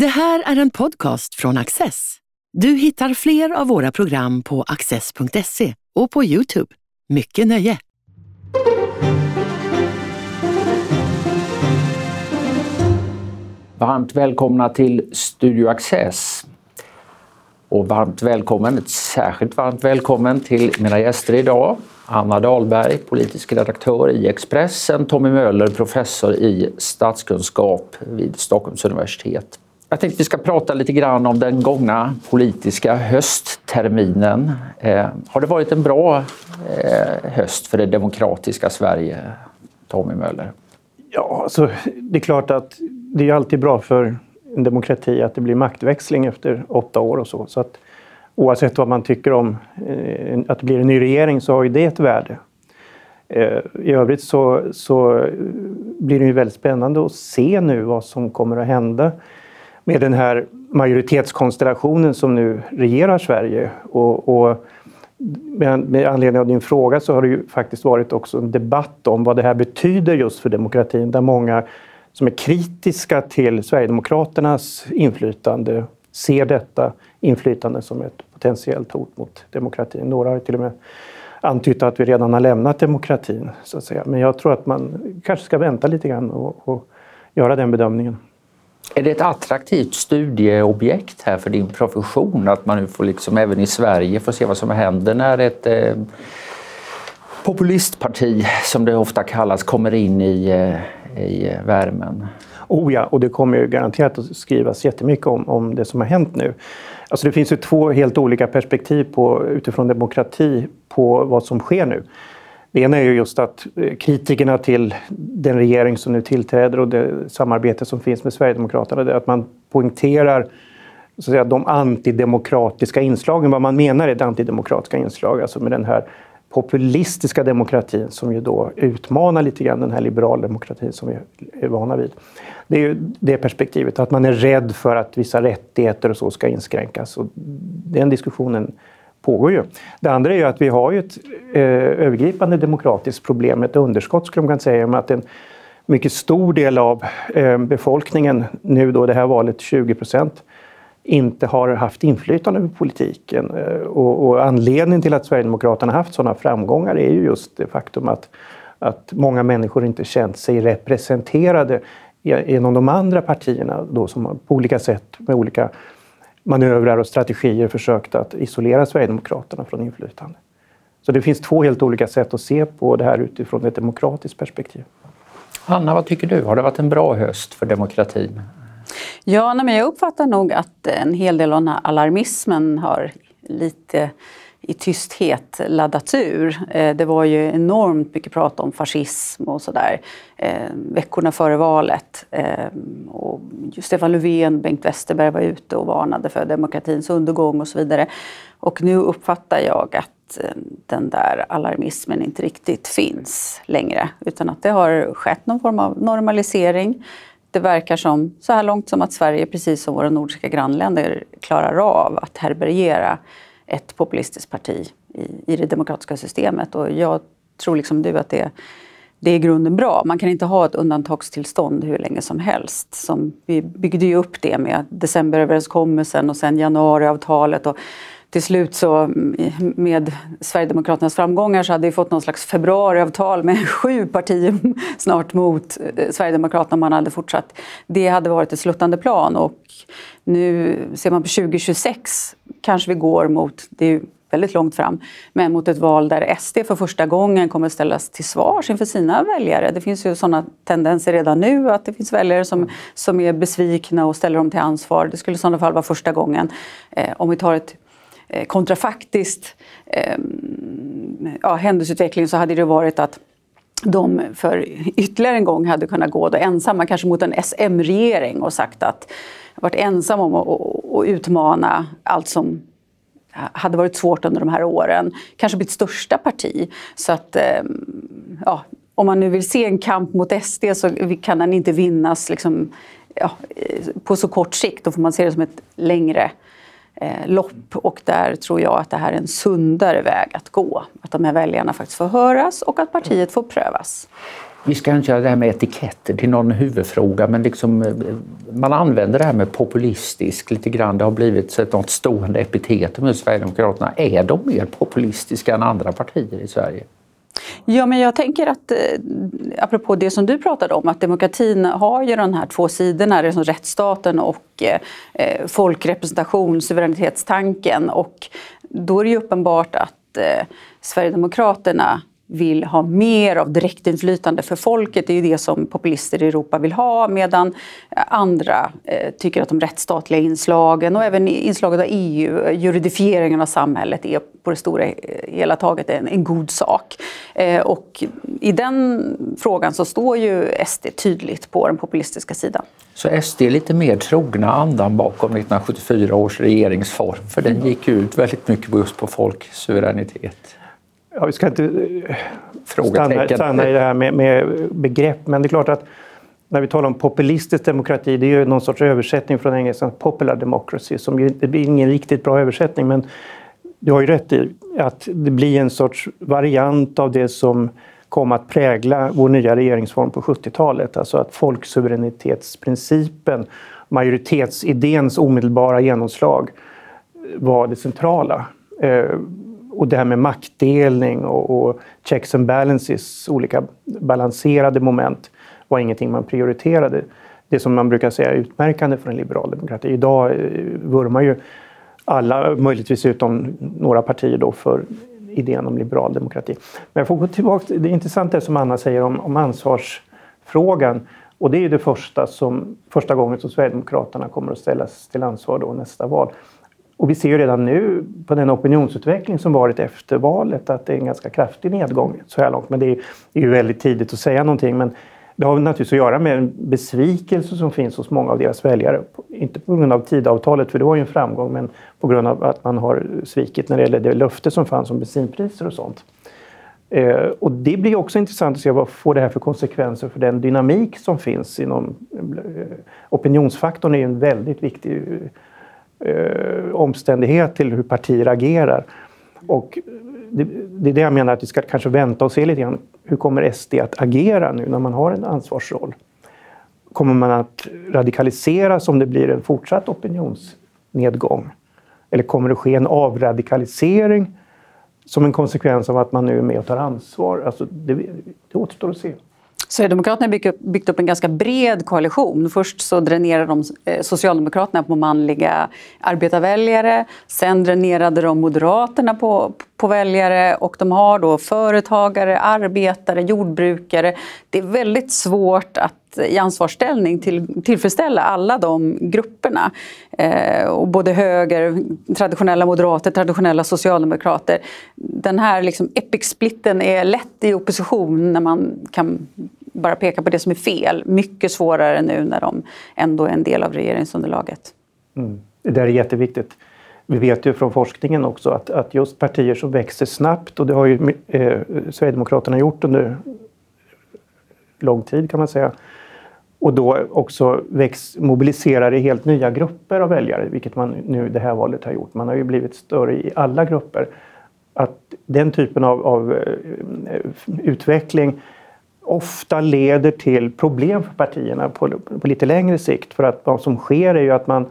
Det här är en podcast från Access. Du hittar fler av våra program på access.se och på Youtube. Mycket nöje! Varmt välkomna till Studio Access. Och varmt välkommen, ett särskilt varmt välkommen till mina gäster idag. Anna Dahlberg, politisk redaktör i Expressen, Tommy Möller, professor i statskunskap vid Stockholms universitet. Jag tänkte vi ska prata lite grann om den gångna politiska höstterminen. Eh, har det varit en bra eh, höst för det demokratiska Sverige, Tommy Möller? Ja, alltså, det är klart att det är alltid bra för en demokrati att det blir maktväxling efter åtta år och så. så att, oavsett vad man tycker om eh, att det blir en ny regering så har ju det ett värde. Eh, I övrigt så, så blir det ju väldigt spännande att se nu vad som kommer att hända med den här majoritetskonstellationen som nu regerar Sverige. Och, och med, med anledning av din fråga så har det ju faktiskt varit också en debatt om vad det här betyder just för demokratin där många som är kritiska till Sverigedemokraternas inflytande ser detta inflytande som ett potentiellt hot mot demokratin. Några har till och med antytt att vi redan har lämnat demokratin. Så att säga. Men jag tror att man kanske ska vänta lite grann och, och göra den bedömningen. Är det ett attraktivt studieobjekt här för din profession? Att man nu får liksom även i Sverige får se vad som händer när ett eh, populistparti, som det ofta kallas, kommer in i, eh, i värmen? Oh ja, och det kommer ju garanterat att skrivas jättemycket om, om det som har hänt nu. Alltså det finns ju två helt olika perspektiv på, utifrån demokrati på vad som sker nu. Det ena är ju just att eh, kritikerna till den regering som nu tillträder och det samarbete som finns med Sverigedemokraterna, det är att man poängterar så att säga, de antidemokratiska inslagen. Vad man menar är det antidemokratiska inslag, alltså med den här populistiska demokratin som ju då utmanar lite grann den här liberaldemokratin som vi är vana vid. Det är ju det perspektivet, att man är rädd för att vissa rättigheter och så ska inskränkas. Och den diskussionen pågår ju. Det andra är ju att vi har ju ett eh, övergripande demokratiskt problem, ett underskott skulle man kunna säga, med att en mycket stor del av eh, befolkningen, nu då det här valet 20 procent, inte har haft inflytande över politiken. Eh, och, och, anledningen till att Sverigedemokraterna haft sådana framgångar är ju just det faktum att, att många människor inte känt sig representerade genom de andra partierna då som på olika sätt med olika manövrar och strategier försökt att isolera Sverigedemokraterna från inflytande. Så det finns två helt olika sätt att se på det här utifrån ett demokratiskt perspektiv. Anna, vad tycker du? Har det varit en bra höst för demokratin? Ja, men jag uppfattar nog att en hel del av den här alarmismen har lite i tysthet laddats ur. Eh, det var ju enormt mycket prat om fascism och sådär eh, veckorna före valet. Eh, och Stefan Löfven, Bengt Westerberg var ute och varnade för demokratins undergång och så vidare. Och nu uppfattar jag att den där alarmismen inte riktigt finns längre utan att det har skett någon form av normalisering. Det verkar som, så här långt som att Sverige, precis som våra nordiska grannländer, klarar av att härbärgera ett populistiskt parti i, i det demokratiska systemet. Och jag tror liksom du att det, det är i grunden bra. Man kan inte ha ett undantagstillstånd hur länge som helst. Som vi byggde ju upp det med decemberöverenskommelsen och sen januariavtalet. Och till slut så mm, med Sverigedemokraternas framgångar så hade vi fått någon slags februariavtal med sju partier snart mot eh, Sverigedemokraterna om man hade fortsatt. Det hade varit ett sluttande plan och nu ser man på 2026 kanske vi går mot, det är väldigt långt fram, men mot ett val där SD för första gången kommer ställas till svars inför sina väljare. Det finns ju sådana tendenser redan nu att det finns väljare som, som är besvikna och ställer dem till ansvar. Det skulle i sådana fall vara första gången. Eh, om vi tar ett eh, kontrafaktiskt eh, ja, händelseutveckling så hade det varit att de för ytterligare en gång hade kunnat gå då ensamma, kanske mot en SM-regering och sagt att varit ensam om att, och utmana allt som hade varit svårt under de här åren. Kanske blivit största parti. Så att, ehm, ja, om man nu vill se en kamp mot SD så kan den inte vinnas liksom, ja, eh, på så kort sikt. Då får man se det som ett längre eh, lopp. Och där tror jag att det här är en sundare väg att gå. Att de här väljarna faktiskt får höras och att partiet får prövas vi ska inte göra det här med etiketter till någon huvudfråga, men liksom, eh, man använder det här med populistisk lite grann. Det har blivit ett något stående epitet med Sverigedemokraterna. Är de mer populistiska än andra partier i Sverige? Ja, men jag tänker att, eh, apropå det som du pratade om, att demokratin har ju de här två sidorna, det som rättsstaten och eh, eh folkrepresentation, suveränitetstanken. Och då är det ju uppenbart att eh, Sverigedemokraterna vill ha mer av direktinflytande för folket. Det är ju det som populister i Europa vill ha medan andra eh, tycker att de rättsstatliga inslagen och även inslaget av EU, juridifieringen av samhället, är på det stora eh, hela taget en, en god sak. Eh, och i den frågan så står ju SD tydligt på den populistiska sidan. Så SD är lite mer trogna andan bakom 1974 års regeringsform för den gick ut väldigt mycket just på folksuveränitet. Ja, vi ska inte eh, stanna, stanna i det här med, med, begrepp, men det är klart att när vi talar om populistisk demokrati, det är ju någon sorts översättning från engelska popular democracy, som ju, det blir ingen riktigt bra översättning, men du har ju rätt i att det blir en sorts variant av det som kom att prägla vår nya regeringsform på 70-talet. Alltså att folksuveränitetsprincipen, majoritetsidéns omedelbara genomslag var det centrala. Och det här med maktdelning och, och, checks and balances, olika balanserade moment, var ingenting man prioriterade. Det som man brukar säga är utmärkande för en liberal demokrati. Idag eh, vurmar ju alla, möjligtvis utom några partier då, för idén om liberal demokrati. Men jag får gå tillbaka till det intressanta som Anna säger om, om ansvarsfrågan. Och det är det första, som, första gången som Sverigedemokraterna kommer att ställas till ansvar då nästa val. Och vi ser ju redan nu på den opinionsutveckling som varit efter valet att det är en ganska kraftig nedgång så här långt. Men det är, ju väldigt tidigt att säga någonting. Men det har naturligtvis att göra med en besvikelse som finns hos många av deras väljare. Inte på grund av tidavtalet, för det var ju en framgång, men på grund av att man har svikit när det gäller det löfte som fanns om bensinpriser och sånt. Eh, och det blir också intressant att se vad får det här för konsekvenser för den dynamik som finns inom eh, opinionsfaktorn är en väldigt viktig eh, omständighet till hur partier agerar. Och det, det, är det jag menar att vi ska kanske vänta och se lite grann. Hur kommer SD att agera nu när man har en ansvarsroll? Kommer man att radikaliseras om det blir en fortsatt opinionsnedgång? Eller kommer det ske en avradikalisering som en konsekvens av att man nu är med och tar ansvar? Alltså det, det återstår att se. Sverigedemokraterna har byggt upp, en ganska bred koalition. Först så dränerade de eh, Socialdemokraterna på manliga arbetarväljare. Sen dränerade de Moderaterna på, på väljare och de har då företagare, arbetare, jordbrukare. Det är väldigt svårt att i ansvarsställning till, tillfredsställa alla de grupperna. Eh, och både höger, traditionella moderater, traditionella socialdemokrater. Den här liksom epic-splitten är lätt i opposition när man kan bara peka på det som är fel. Mycket svårare nu när de ändå är en del av regeringsunderlaget. Mm. Det där är jätteviktigt. Vi vet ju från forskningen också att, att just partier som växer snabbt, och det har ju eh, Sverigedemokraterna gjort under lång tid kan man säga, och då också väx, mobiliserar i helt nya grupper av väljare, vilket man nu det här valet har gjort. Man har ju blivit större i alla grupper. Att den typen av, av eh, utveckling ofta leder till problem för partierna på, på, lite längre sikt. För att vad som sker är ju att man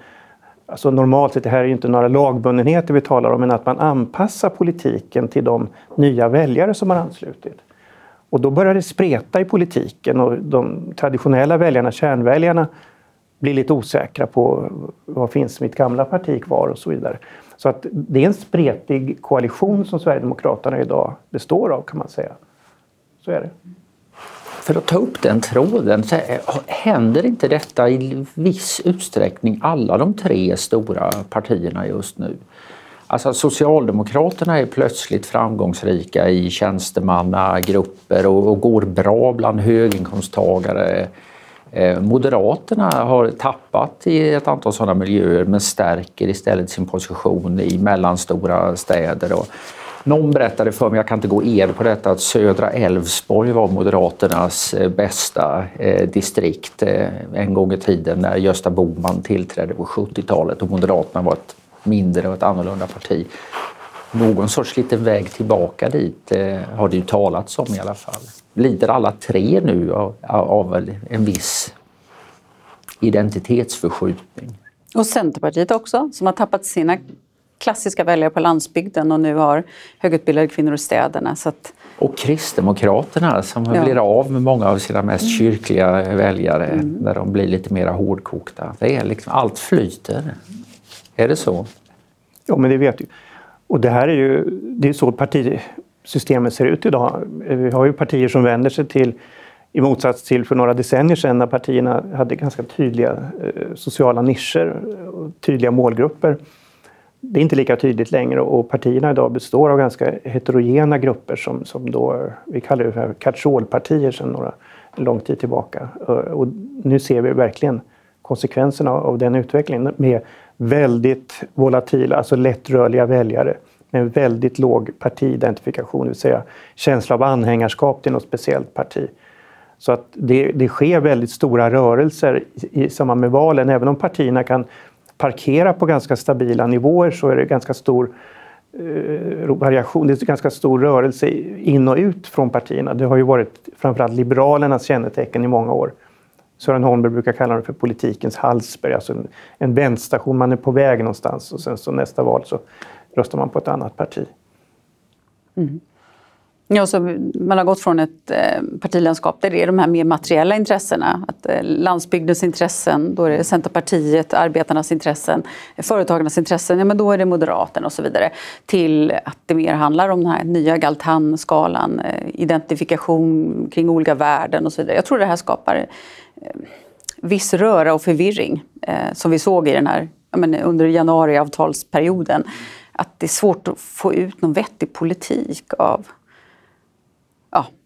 Alltså normalt sett, det här är ju inte några lagbundenheter vi talar om, men att man anpassar politiken till de nya väljare som har anslutit. Och då börjar det spreta i politiken och de traditionella väljarna, kärnväljarna, blir lite osäkra på vad finns mitt gamla parti kvar och så vidare. Så att det är en spretig koalition som Sverigedemokraterna idag består av kan man säga. Så är det. För att ta upp den tråden, så händer inte detta i viss utsträckning alla de tre stora partierna just nu? Alltså Socialdemokraterna är plötsligt framgångsrika i tjänstemannagrupper och, och går bra bland höginkomsttagare. Eh, Moderaterna har tappat i ett antal sådana miljöer men stärker istället sin position i mellanstora städer. Någon berättade för mig, jag kan inte gå er på detta, att södra Älvsborg var Moderaternas eh, bästa eh, distrikt eh, en gång i tiden när Gösta Bohman tillträdde på 70-talet och Moderaterna var ett mindre och ett annorlunda parti. någon sorts liten väg tillbaka dit eh, har det ju talats om i alla fall. Lider alla tre nu av, av en viss identitetsförskjutning? Och Centerpartiet också, som har tappat sina klassiska väljare på landsbygden och nu har högutbildade kvinnor i städerna. Så att... Och Kristdemokraterna som ja. blir av med många av sina mest kyrkliga väljare mm. när de blir lite mer hårdkokta. Det är liksom, allt flyter. Är det så? Ja, men det vet du. Och det här är ju det är så partisystemet ser ut idag. Vi har ju partier som vänder sig till i motsats till för några decennier sedan när partierna hade ganska tydliga eh, sociala nischer och tydliga målgrupper. Det är inte lika tydligt längre och partierna idag består av ganska heterogena grupper som, som då, vi kallar det för catch sedan några lång tid tillbaka. Eh, och nu ser vi verkligen konsekvenserna av den utvecklingen med väldigt volatila, alltså lättrörliga väljare med väldigt låg partiidentifikation, det vill säga känsla av anhängarskap till något speciellt parti. Så att det, det sker väldigt stora rörelser i, i samband med valen. Även om partierna kan parkera på ganska stabila nivåer så är det ganska stor eh, variation, det är ganska stor rörelse in och ut från partierna. Det har ju varit framförallt Liberalernas kännetecken i många år. Sören Holmberg brukar kalla det för politikens Hallsberg, alltså en, en vändstation. man är på väg någonstans och sen så nästa val så röstar man på ett annat parti. Mm. Ja, så man har gått från ett eh, partilandskap där det är de här mer materiella intressena. Att, eh, landsbygdens intressen, då är det Centerpartiet, arbetarnas intressen, företagarnas intressen, ja men då är det Moderaterna och så vidare. Till att det mer handlar om den här nya Galtan-skalan, eh, identifikation kring olika värden och så vidare. Jag tror det här skapar viss röra och förvirring som vi såg i den här, menar, under januariavtalsperioden. Att det är svårt att få ut någon vettig politik av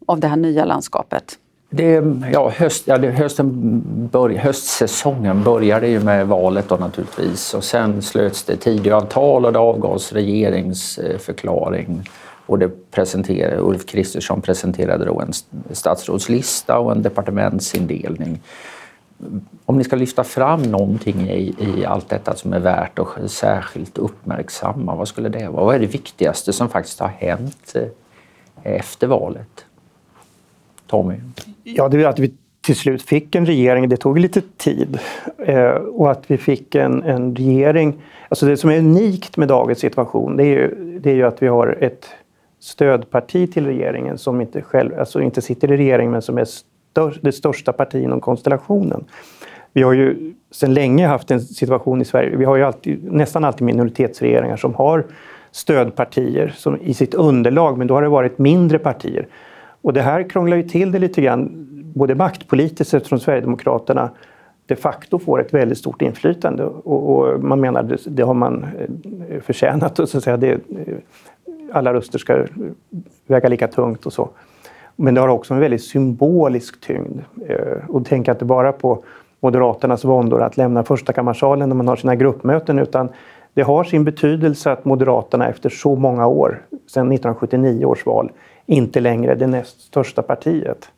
av det här nya landskapet? Det, ja, höst, ja, det, hösten börj, höstsäsongen började ju med valet då naturligtvis och sen slöts det Tidöavtal och det avgavs regeringsförklaring. Och det presenterade, Ulf Kristersson presenterade då en statsrådslista och en departementsindelning. Om ni ska lyfta fram någonting i, i allt detta som är värt att särskilt uppmärksamma, vad skulle det vara? Vad är det viktigaste som faktiskt har hänt eh, efter valet? Tommy? Ja, det är att vi till slut fick en regering. Det tog lite tid. Eh, och att vi fick en, en regering... Alltså det som är unikt med dagens situation det är ju, det är ju att vi har ett stödparti till regeringen som inte, själv, alltså inte sitter i regeringen men som är stör, det största partiet inom konstellationen. Vi har ju sedan länge haft en situation i Sverige, vi har ju alltid, nästan alltid minoritetsregeringar som har stödpartier som, i sitt underlag, men då har det varit mindre partier. Och det här krånglar ju till det lite grann, både maktpolitiskt eftersom Sverigedemokraterna de facto får ett väldigt stort inflytande och, och man menar det, det har man eh, förtjänat. Och så att säga, det, eh, alla röster ska väga lika tungt och så. Men det har också en väldigt symbolisk tyngd. Eh, och tänk inte bara på Moderaternas våndor att lämna förstakammarsalen när man har sina gruppmöten utan det har sin betydelse att Moderaterna efter så många år, sedan 1979 års val, inte längre det näst största partiet.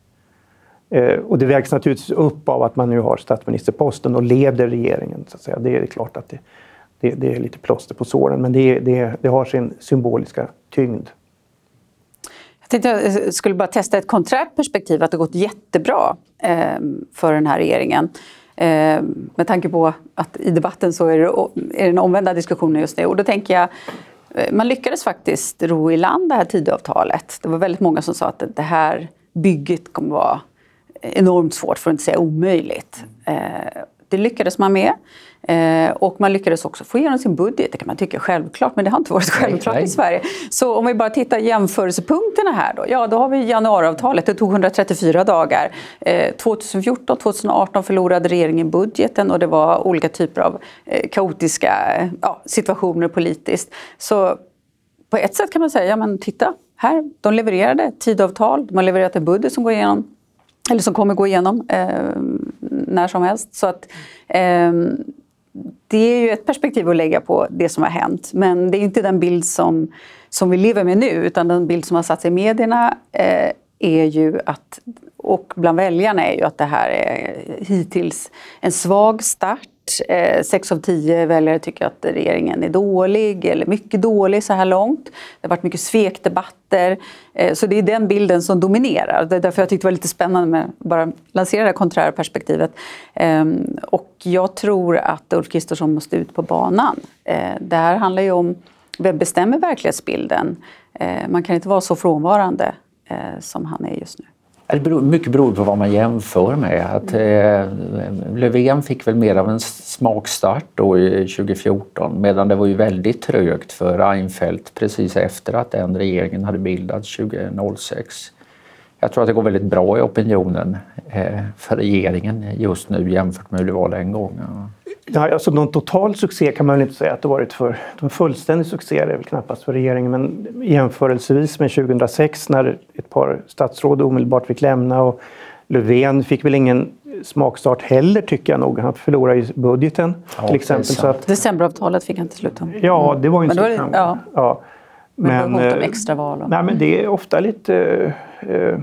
Eh, och det vägs naturligtvis upp av att man nu har statsministerposten och leder regeringen. Så att säga. Det är klart att det, det, det är lite plåster på såren, men det, det, det har sin symboliska tyngd. Jag tänkte jag skulle bara testa ett konträrt perspektiv, att det gått jättebra eh, för den här regeringen. Eh, med tanke på att i debatten så är det, är det den omvända diskussionen just nu. Och då tänker jag, Eh, man lyckades faktiskt ro i land det här Tidöavtalet. Det var väldigt många som sa att det här bygget kommer vara enormt svårt, för att inte säga omöjligt. Eh, det lyckades man med. Eh, och man lyckades också få igenom sin budget. Det kan man tycka är självklart, men det har inte varit självklart nej, i Sverige. Så om vi bara tittar jämförelsepunkterna här då. Ja, då har vi januariavtalet. Det tog 134 dagar. Eh, 2014, 2018 förlorade regeringen budgeten och det var olika typer av eh, kaotiska ja, situationer politiskt. Så på ett sätt kan man säga, ja men titta här, de levererade tidavtal, de har levererat en budget som går igenom eller som kommer gå igenom eh, när som helst. Så att, eh, det är ju ett perspektiv att lägga på det som har hänt. Men det är inte den bild som, som vi lever med nu, utan den bild som har satts i medierna eh, är ju att, och bland väljarna är ju att det här är hittills en svag start Eh, sex av tio väljare tycker att regeringen är dålig eller mycket dålig så här långt. Det har varit mycket svekdebatter. Eh, så det är den bilden som dominerar. Det är därför jag tyckte det var lite spännande med att bara lansera det konträra perspektivet. Eh, och jag tror att Ulf Kristersson måste ut på banan. Eh, det här handlar ju om vem bestämmer verklighetsbilden? Eh, man kan inte vara så frånvarande eh, som han är just nu. Det beror, mycket beror på vad man jämför med. Att, eh, Löfven fick väl mer av en smakstart då i 2014 medan det var ju väldigt trögt för Reinfeldt precis efter att den regeringen hade bildats 2006. Jag tror att det går väldigt bra i opinionen eh, för regeringen just nu jämfört med hur det var den gången. Ja, alltså någon total succé kan man väl inte säga att det varit för. En fullständig succé är det väl knappast för regeringen men jämförelsevis med 2006 när ett par statsråd omedelbart fick lämna och Löfven fick väl ingen smakstart heller tycker jag nog. Han förlorade ju budgeten Ja, till exempel. Så att, Decemberavtalet fick han till slut. ja, det var ju en Men då stor är det- framgång. ja. Ja. Men, men hot om eh, extraval. och- Nej, men det är ofta lite eh,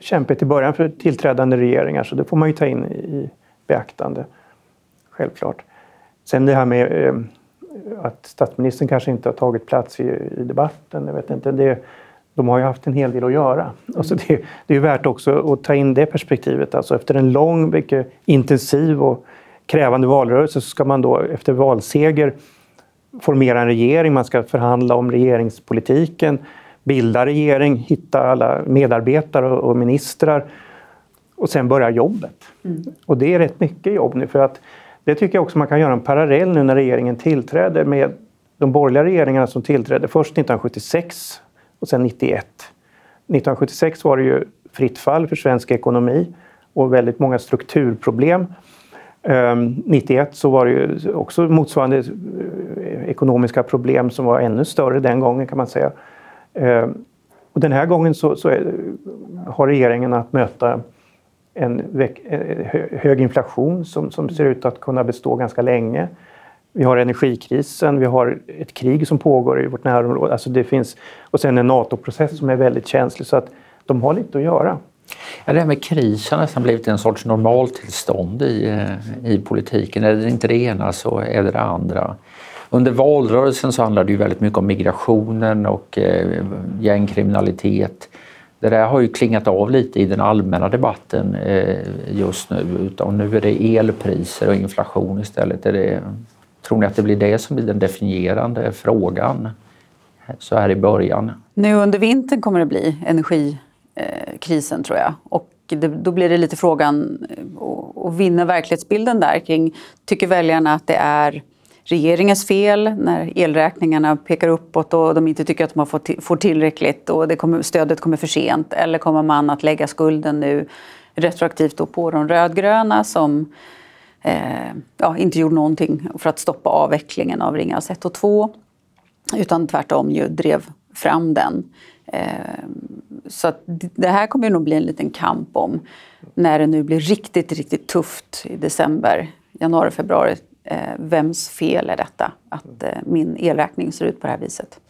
kämpigt i början för tillträdande regeringar så det får man ju ta in i beaktande. Självklart. Sen det här med eh, att statsministern kanske inte har tagit plats i, i debatten. Jag vet inte, det, de har ju haft en hel del att göra. Alltså det, det är ju värt också att ta in det perspektivet. Alltså efter en lång, mycket intensiv och krävande valrörelse så ska man då efter valseger formera en regering, man ska förhandla om regeringspolitiken, bilda regering, hitta alla medarbetare och ministrar och sen börja jobbet. Och det är rätt mycket jobb nu för att det tycker jag också man kan göra en parallell nu när regeringen tillträder med de borgerliga regeringarna som tillträdde först 1976 och sen 91. 1976 var det ju fritt fall för svensk ekonomi och väldigt många strukturproblem. Ehm, 91 så var det ju också motsvarande eh, ekonomiska problem som var ännu större den gången kan man säga. Eh, och den här gången så, så är, har regeringen att möta en veck- eh, hög inflation som, som ser ut att kunna bestå ganska länge. Vi har energikrisen, vi har ett krig som pågår i vårt närområde. Alltså det finns, och sen en NATO-process som är väldigt känslig. Så att de har lite att göra. Ja, det här med kris har nästan blivit en sorts normaltillstånd i, eh, i politiken. Är det inte det ena så är det det andra. Under valrörelsen så handlade det ju väldigt mycket om migrationen och eh, gängkriminalitet. Det där har ju klingat av lite i den allmänna debatten eh, just nu. Utan nu är det elpriser och inflation istället. Är det, tror ni att det blir det som blir den definierande frågan så här i början? Nu under vintern kommer det bli energikrisen eh, tror jag. Och det, då blir det lite frågan att- att vinna verklighetsbilden där kring, tycker väljarna att det är regeringens fel när elräkningarna pekar uppåt och de inte tycker att de får tillräckligt och det kommer, stödet kommer för sent? Eller kommer man att lägga skulden nu retroaktivt då på de rödgröna som eh, ja, inte gjorde någonting för att stoppa avvecklingen av Ringhals 1 och 2 utan tvärtom ju drev fram den. Eh, Så att det här kommer nog bli en liten kamp om när det nu blir riktigt, riktigt tufft i december, januari, februari. Eh, Vems fel är detta att eh, min elräkning ser ut på det här viset?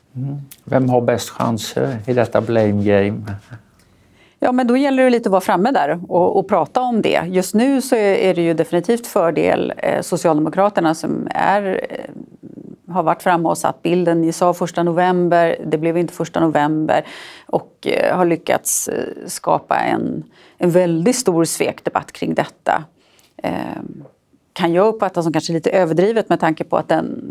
Vem har bäst chanser i detta blame game? Ja, men då gäller det lite att vara framme där och, och prata om det. Just nu så är, det ju definitivt fördel eh, Socialdemokraterna som är, eh, har varit framme och satt bilden. Ni sa första november, det blev inte första november och eh, har lyckats eh, skapa en, en väldigt stor svekdebatt kring detta. Kan jag uppfatta som kanske lite överdrivet med tanke på att den,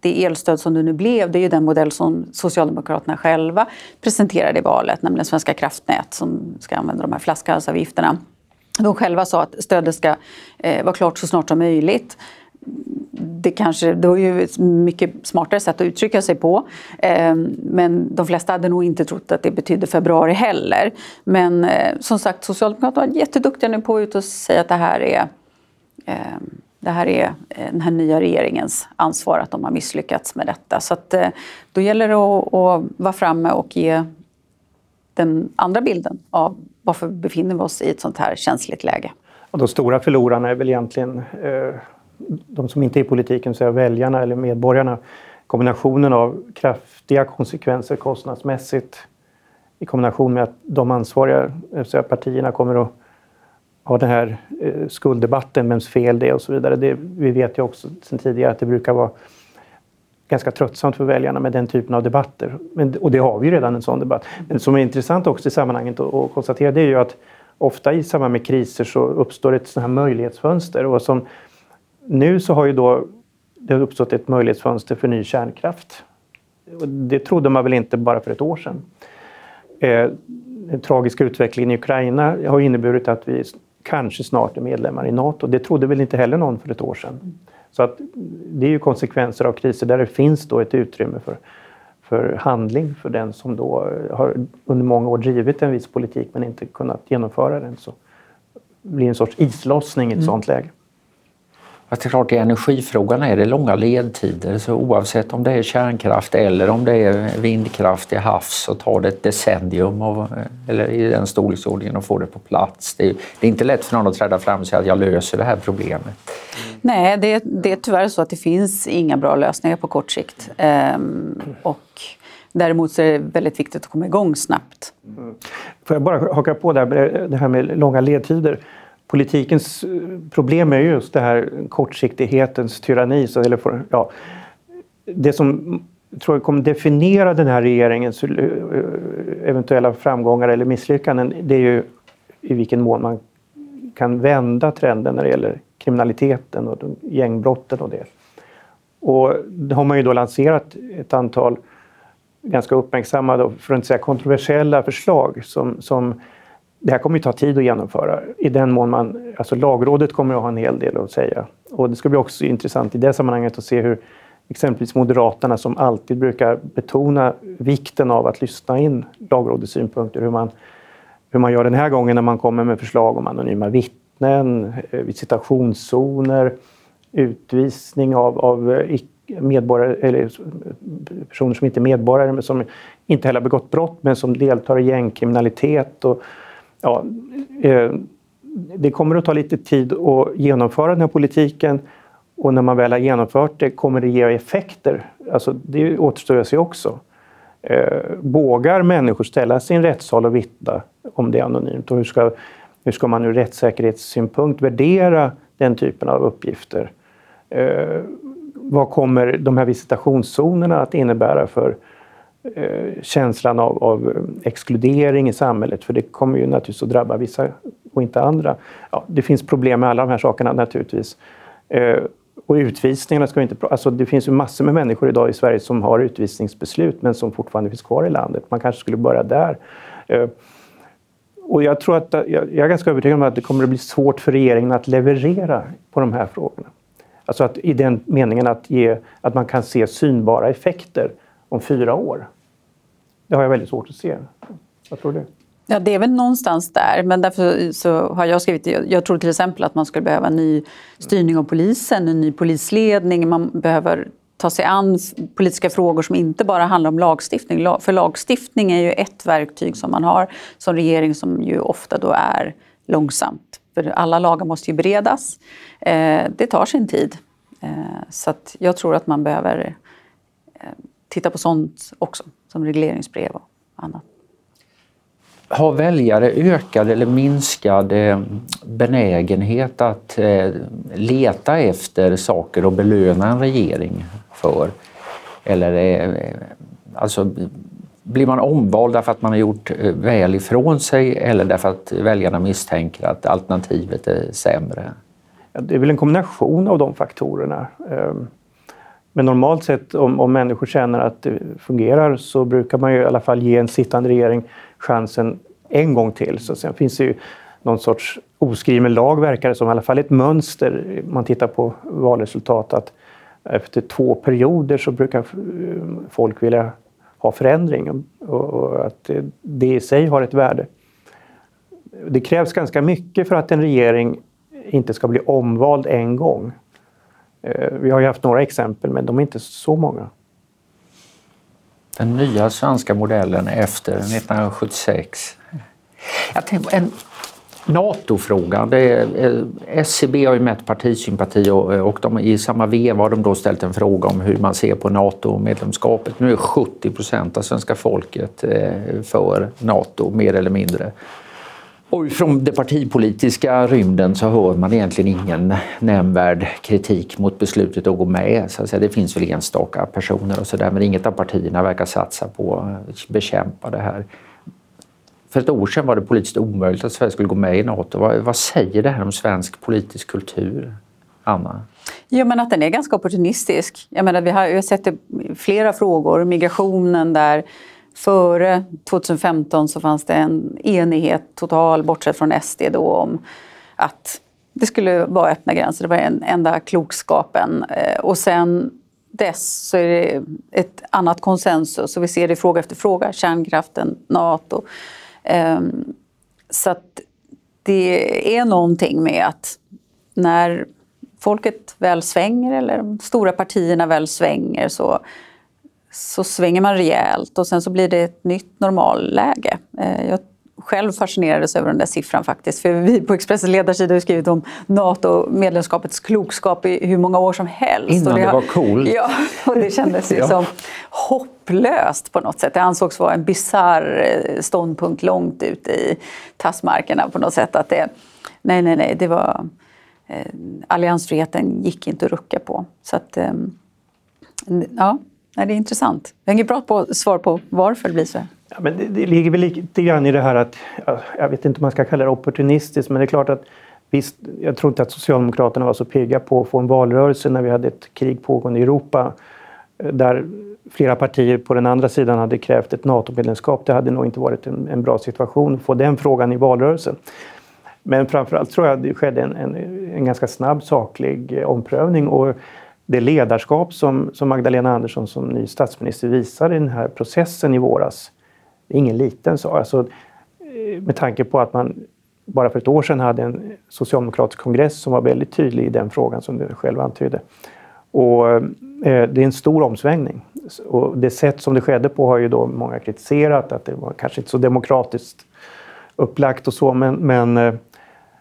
det elstöd som det nu blev, det är ju den modell som Socialdemokraterna själva presenterade i valet, nämligen Svenska kraftnät som ska använda de här flaskhalsavgifterna. De själva sa att stödet ska eh, vara klart så snart som möjligt. Det, kanske, det var ju ett mycket smartare sätt att uttrycka sig på. Ehm, men de flesta hade nog inte trott att det betydde februari heller. Men eh, som sagt, Socialdemokraterna var jätteduktiga nu på att ut och säga att det här är ehm, det här är eh, den här nya regeringens ansvar att de har misslyckats med detta. Så att, eh, då gäller det att, att vara framme och ge den andra bilden av varför vi befinner vi oss i ett sånt här känsligt läge. Och de stora förlorarna är väl egentligen eh, de som inte är i politiken, så är väljarna eller medborgarna. Kombinationen av kraftiga konsekvenser kostnadsmässigt i kombination med att de ansvariga, partierna, kommer att ha den här eh, skulddebatten, vems fel det är och så vidare. Det, vi vet ju också sedan tidigare att det brukar vara ganska tröttsamt för väljarna med den typen av debatter. Men, och det har vi ju redan en sån debatt. Men som är intressant också i sammanhanget att konstatera det är ju att ofta i samband med kriser så uppstår ett sånt här möjlighetsfönster. Och som, nu så har ju då det har uppstått ett möjlighetsfönster för ny kärnkraft. Det trodde man väl inte bara för ett år sedan. Eh, den tragiska utvecklingen i Ukraina har inneburit att vi kanske snart är medlemmar i Nato. Det trodde väl inte heller någon för ett år sedan. Så att det är ju konsekvenser av kriser där det finns då ett utrymme för, för handling för den som då har under många år drivit en viss politik men inte kunnat genomföra den. Så det blir en sorts islossning i ett mm. sådant läge. Att det är klart, i energifrågan är det långa ledtider så oavsett om det är kärnkraft eller om det är vindkraft i havs så tar det ett decennium av, eller i den storleksordningen att få det på plats. Det är, det är, inte lätt för någon att träda fram och säga att jag löser det här problemet. Nej, det, det är tyvärr så att det finns inga bra lösningar på kort sikt. Ehm, och Däremot så är det väldigt viktigt att komma igång snabbt. Mm. Får jag bara haka på där, det här med långa ledtider politikens eh, problem är just det här kortsiktighetens tyranni. Så, eller för, ja, det som tror jag kommer definiera den här regeringens eh, eh, eventuella framgångar eller misslyckanden det är ju i vilken mån man kan vända trenden när det gäller kriminaliteten och gängbrotten och det. Och det har man ju då lanserat ett antal ganska uppmärksammade, för att inte säga kontroversiella förslag som, som det här kommer ju ta tid att genomföra i den mån man, alltså lagrådet kommer att ha en hel del att säga. Och det ska bli också intressant i det sammanhanget att se hur exempelvis Moderaterna som alltid brukar betona vikten av att lyssna in lagrådets synpunkter, hur man, hur man gör den här gången när man kommer med förslag om anonyma vittnen, eh, visitationszoner, utvisning av, av eh, medborgare, eller eh, personer som inte är medborgare men som inte heller har begått brott men som deltar i gängkriminalitet och ja, eh, det kommer att ta lite tid att genomföra den här politiken och när man väl har genomfört det kommer det ge effekter. Alltså, det återstår att se också. Eh, vågar människor ställa sin i en rättssal och vittna om det är anonymt? Och hur ska, hur ska man ur rättssäkerhetssynpunkt värdera den typen av uppgifter? Eh, vad kommer de här visitationszonerna att innebära för Eh, känslan av, av, exkludering i samhället, för det kommer ju naturligtvis att drabba vissa och inte andra. Ja, det finns problem med alla de här sakerna naturligtvis. Eh, och utvisningarna ska vi inte alltså Det finns ju massor med människor idag i Sverige som har utvisningsbeslut men som fortfarande finns kvar i landet. Man kanske skulle börja där. Eh, och jag tror att eh, jag, jag är ganska övertygad om att det kommer att bli svårt för regeringen att leverera på de här frågorna. Alltså att, i den meningen att, ge, att man kan se synbara effekter om fyra år. Det har jag väldigt svårt att se. Vad tror du? Ja, det är väl någonstans där. Men därför så har jag skrivit, jag tror till exempel att man skulle behöva en ny styrning av polisen, en ny polisledning. Man behöver ta sig an politiska frågor som inte bara handlar om lagstiftning. För lagstiftning är ju ett verktyg som man har som regering som ju ofta då är långsamt. För alla lagar måste ju beredas. Eh, det tar sin tid. Eh, så jag tror att man behöver titta på sånt också, som regleringsbrev och annat. Har väljare ökad eller minskad eh, benägenhet att eh, leta efter saker och belöna en regering för? Eller eh, alltså, blir man omvald därför att man har gjort väl ifrån sig eller därför att väljarna misstänker att alternativet är sämre? Det är väl en kombination av de faktorerna. Men normalt sett om, om människor känner att det fungerar så brukar man ju i alla fall ge en sittande regering chansen en gång till. Så sen finns det ju någon sorts oskriven lag verkar det som, i alla fall ett mönster. Man tittar på valresultat att efter två perioder så brukar folk vilja ha förändring och att det i sig har ett värde. Det krävs ganska mycket för att en regering inte ska bli omvald en gång. Eh, vi har ju haft några exempel, men de är inte så många. Den nya svenska modellen efter 1976. Jag tänkte, en NATO-frågan. Eh, SCB har ju mätt partisympati och, eh, och de, i samma veva har de då ställt en fråga om hur man ser på NATO-medlemskapet. Nu är 70 procent av svenska folket för NATO, mer eller mindre. Och från den partipolitiska rymden så hör man egentligen ingen nämnvärd kritik mot beslutet att gå med. Så att säga, det finns väl enstaka personer och sådär men inget av partierna verkar satsa på att bekämpa det här. För ett år sedan var det politiskt omöjligt att Sverige skulle gå med i Nato. Vad, vad säger det här om svensk politisk kultur? Anna? Jo, men att den är ganska opportunistisk. Jag menar, vi har, vi har sett det i flera frågor. Migrationen där Före 2015 så fanns det en enighet total, bortsett från SD, då, om att det skulle vara öppna gränser. Det var den enda klokskapen. Eh, och sen dess så är det ett annat konsensus och vi ser det i fråga efter fråga. Kärnkraften, Nato. Ehm, så att det är någonting med att när folket väl svänger eller de stora partierna väl svänger så så svänger man rejält och sen så blir det ett nytt normalläge. Eh, jag själv fascinerades över den där siffran faktiskt. För vi på Expressens ledarsida har skrivit om NATO-medlemskapets klokskap i hur många år som helst. Innan det, det var coolt. Ja, och det kändes ju ja. som hopplöst på något sätt. Det ansågs vara en bizarr eh, ståndpunkt långt ute i tassmarkerna på något sätt. Att det, nej, nej, nej, det var... Eh, alliansfriheten gick inte att rucka på. Så att, eh, ja, Nej, det är intressant. Jag har inget bra på, svar på varför det blir så. Ja, men det, det ligger väl lite grann i det här att, jag vet inte om man ska kalla det opportunistiskt, men det är klart att visst, jag tror inte att Socialdemokraterna var så pigga på att få en valrörelse när vi hade ett krig pågående i Europa eh, där flera partier på den andra sidan hade krävt ett NATO-medlemskap. Det hade nog inte varit en, en, bra situation att få den frågan i valrörelsen. Men framförallt tror jag det skedde en, en, en ganska snabb saklig eh, omprövning och det ledarskap som, som Magdalena Andersson som ny statsminister visar i den här processen i våras, det är ingen liten sak. Alltså, eh, med tanke på att man bara för ett år sedan hade en socialdemokratisk kongress som var väldigt tydlig i den frågan som du själv antydde. Och, eh, det är en stor omsvängning. Och det sätt som det skedde på har ju då många kritiserat, att det var kanske inte så demokratiskt upplagt och så, men, men eh,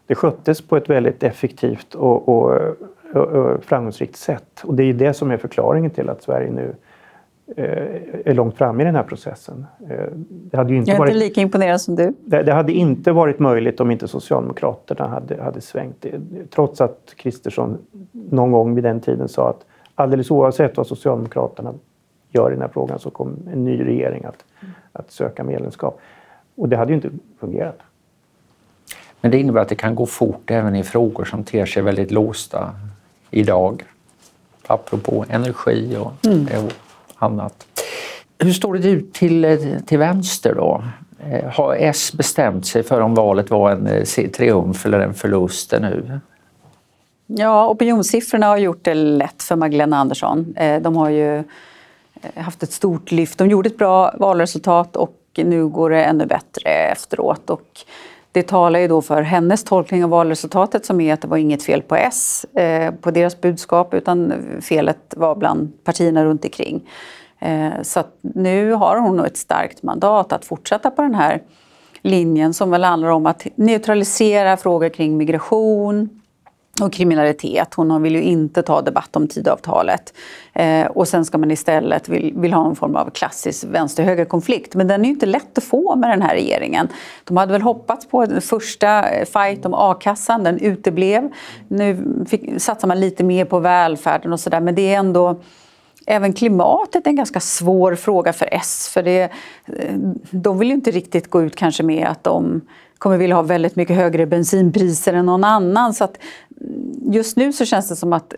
det sköttes på ett väldigt effektivt och, och framgångsrikt sätt. Och det är det som är förklaringen till att Sverige nu är långt fram i den här processen. Det hade ju inte Jag är varit, inte lika imponerad som du. Det, det, hade inte varit möjligt om inte Socialdemokraterna hade, hade svängt. Trots att Kristersson någon gång vid den tiden sa att alldeles oavsett vad Socialdemokraterna gör i den här frågan så kommer en ny regering att, att söka medlemskap. Och det hade ju inte fungerat. Men det innebär att det kan gå fort även i frågor som ter sig väldigt låsta idag. Apropå energi och, mm. och annat. Hur står det ut till, till vänster då? Eh, har S bestämt sig för om valet var en eh, triumf eller en förlust nu? Ja, opinionssiffrorna har gjort det lätt för Magdalena Andersson. Eh, de har ju haft ett stort lyft. De gjorde ett bra valresultat och nu går det ännu bättre efteråt. Och det talar ju då för hennes tolkning av valresultatet som är att det var inget fel på S, eh, på deras budskap, utan felet var bland partierna runt omkring. Eh, så nu har hon nog ett starkt mandat att fortsätta på den här linjen som väl handlar om att neutralisera frågor kring migration, och kriminalitet. Hon vill ju inte ta debatt om Tidöavtalet. Eh, och sen ska man istället vill, vill ha någon form av klassisk vänster-höger-konflikt. Men den är ju inte lätt att få med den här regeringen. De hade väl hoppats på en första eh, fight om a-kassan, den uteblev. Nu fick, satsar man lite mer på välfärden och sådär, men det är ändå Även klimatet är en ganska svår fråga för S. För det, eh, de vill ju inte riktigt gå ut kanske med att de kommer vilja ha väldigt mycket högre bensinpriser än någon annan. Så att just nu så känns det som att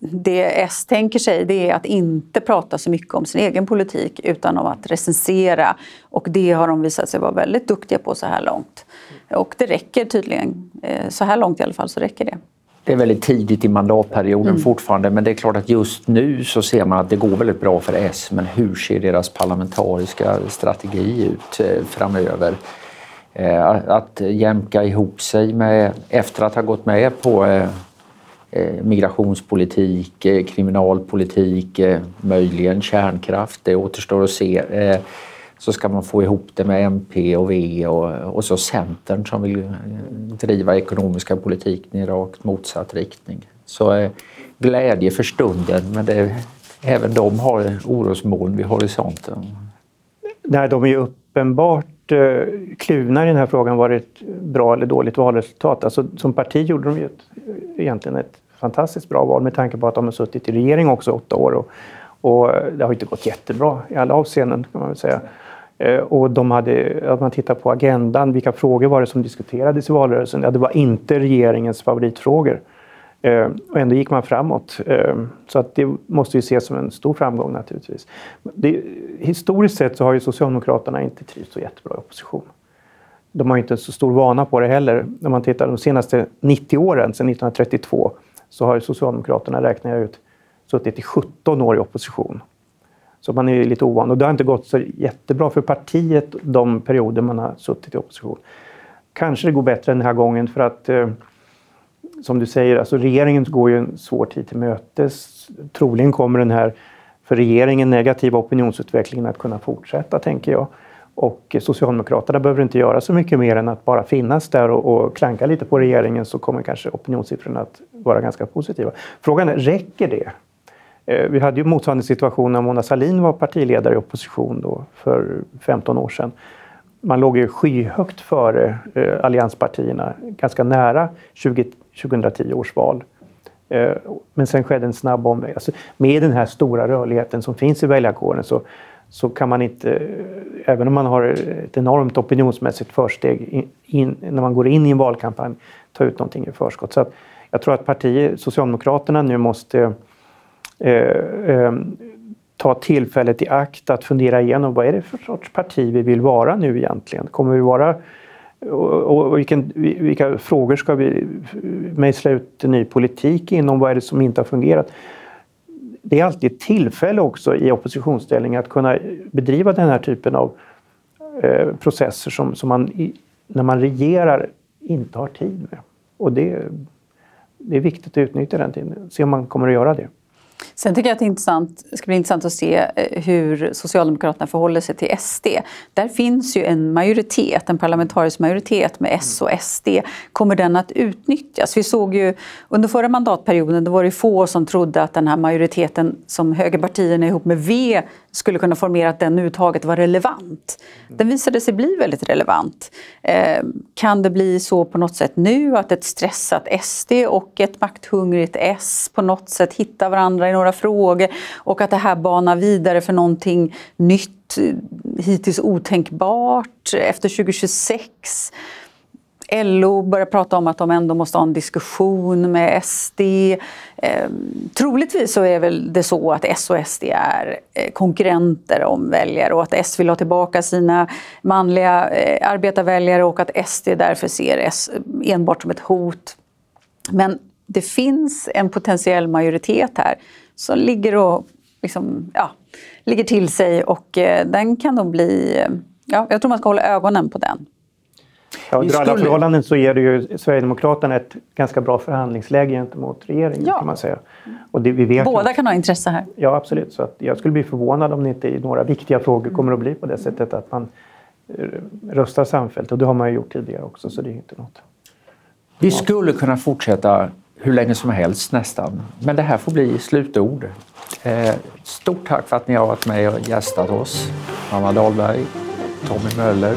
det S tänker sig det är att inte prata så mycket om sin egen politik utan om att recensera. Och det har de visat sig vara väldigt duktiga på så här långt. Och det räcker tydligen. Eh, så här långt i alla fall så räcker det. Det är väldigt tidigt i mandatperioden mm. fortfarande men det är klart att just nu så ser man att det går väldigt bra för S men hur ser deras parlamentariska strategi ut eh, framöver? Eh, att jämka ihop sig med, efter att ha gått med på eh, eh, migrationspolitik, kriminalpolitik, möjligen kärnkraft, det återstår att se. Så ska man få ihop det med MP och V och, och så Centern som vill driva ekonomiska politiken i rakt motsatt riktning. Så glädje för stunden men det, även de har orosmoln vid horisonten. Nej, de är ju uppenbart Eh, kluvna i den här frågan var det ett bra eller dåligt valresultat. Alltså, som parti gjorde de ju ett, egentligen ett fantastiskt bra val med tanke på att de har suttit i regering också åtta år. Och, och det har inte gått jättebra i alla avseenden kan man väl säga. Eh, och de hade, att man tittar på agendan, vilka frågor var det som diskuterades i valrörelsen? Ja, det var inte regeringens favoritfrågor. Eh, och ändå gick man framåt. Eh, så att det måste ju ses som en stor framgång naturligtvis. Det, historiskt sett så har ju Socialdemokraterna inte trivts så jättebra i opposition. De har inte så stor vana på det heller. När man tittar de senaste 90 åren, sedan 1932, så har Socialdemokraterna, räknar jag ut, suttit i 17 år i opposition. Så man är lite ovan. Och det har inte gått så jättebra för partiet de perioder man har suttit i opposition. Kanske det går bättre den här gången för att eh, som du säger, alltså regeringen går ju en svår tid till mötes. Troligen kommer den här för regeringen negativa opinionsutvecklingen att kunna fortsätta, tänker jag. Och Socialdemokraterna behöver inte göra så mycket mer än att bara finnas där och, och klanka lite på regeringen så kommer kanske opinionssiffrorna att vara ganska positiva. Frågan är, räcker det? Eh, vi hade ju motsvarande situation när Mona Sahlin var partiledare i opposition då för 15 år sedan. Man låg ju skyhögt före eh, allianspartierna, ganska nära 20, 2010 års val. Eh, men sen skedde en snabb omväg. Alltså, med den här stora rörligheten som finns i väljarkåren så, så kan man inte, eh, även om man har ett enormt opinionsmässigt försteg in, in, när man går in i en valkampanj, ta ut någonting i förskott. Så att jag tror att partiet, Socialdemokraterna nu måste eh, eh, ta tillfället i akt att fundera igenom vad är det för sorts parti vi vill vara nu egentligen? Kommer vi vara och vilken, vilka frågor ska vi mejsla ut ny politik inom? Vad är det som inte har fungerat? Det är alltid ett tillfälle också i oppositionsställning att kunna bedriva den här typen av eh, processer som, som man när man regerar inte har tid med. Och det, det är viktigt att utnyttja den tiden, se om man kommer att göra det. Sen tycker jag att det, är intressant, det ska bli intressant att se eh, hur Socialdemokraterna förhåller sig till SD. Där finns ju en majoritet, en parlamentarisk majoritet med S och SD. Kommer den att utnyttjas? Vi såg ju under förra mandatperioden, då var det få som trodde att den här majoriteten som högerpartierna ihop med V skulle kunna formera att den uttaget var relevant. Den visade sig bli väldigt relevant. Eh, kan det bli så på något sätt nu att ett stressat SD och ett makthungrigt S på något sätt hittar varandra i några frågor och att det här banar vidare för någonting nytt, eh, hittills otänkbart eh, efter 2026? LO börjar prata om att de ändå måste ha en diskussion med SD. Eh, troligtvis så är väl det så att S och SD är eh, konkurrenter om väljare och att S vill ha tillbaka sina manliga eh, arbetarväljare och att SD därför ser S eh, enbart som ett hot. Men det finns en potentiell majoritet här som ligger, och, liksom, ja, ligger till sig och eh, den kan nog bli... Eh, ja, jag tror man ska hålla ögonen på den. Ja, under alla förhållanden så ger det ju Sverigedemokraterna ett ganska bra förhandlingsläge gentemot regeringen. Ja. kan man säga. Och det, vi vet Båda kan ha intresse här. Ja, absolut. Så att jag skulle bli förvånad om det inte i några viktiga frågor mm. kommer att bli på det sättet att man eh, röstar samfällt. Och det har man ju gjort tidigare också, så det är inte något. Vi skulle kunna fortsätta hur länge som helst nästan, men det här får bli slutord. Eh, stort tack för att ni har varit med och gästat oss. Anna Dahlberg, Tommy Möller,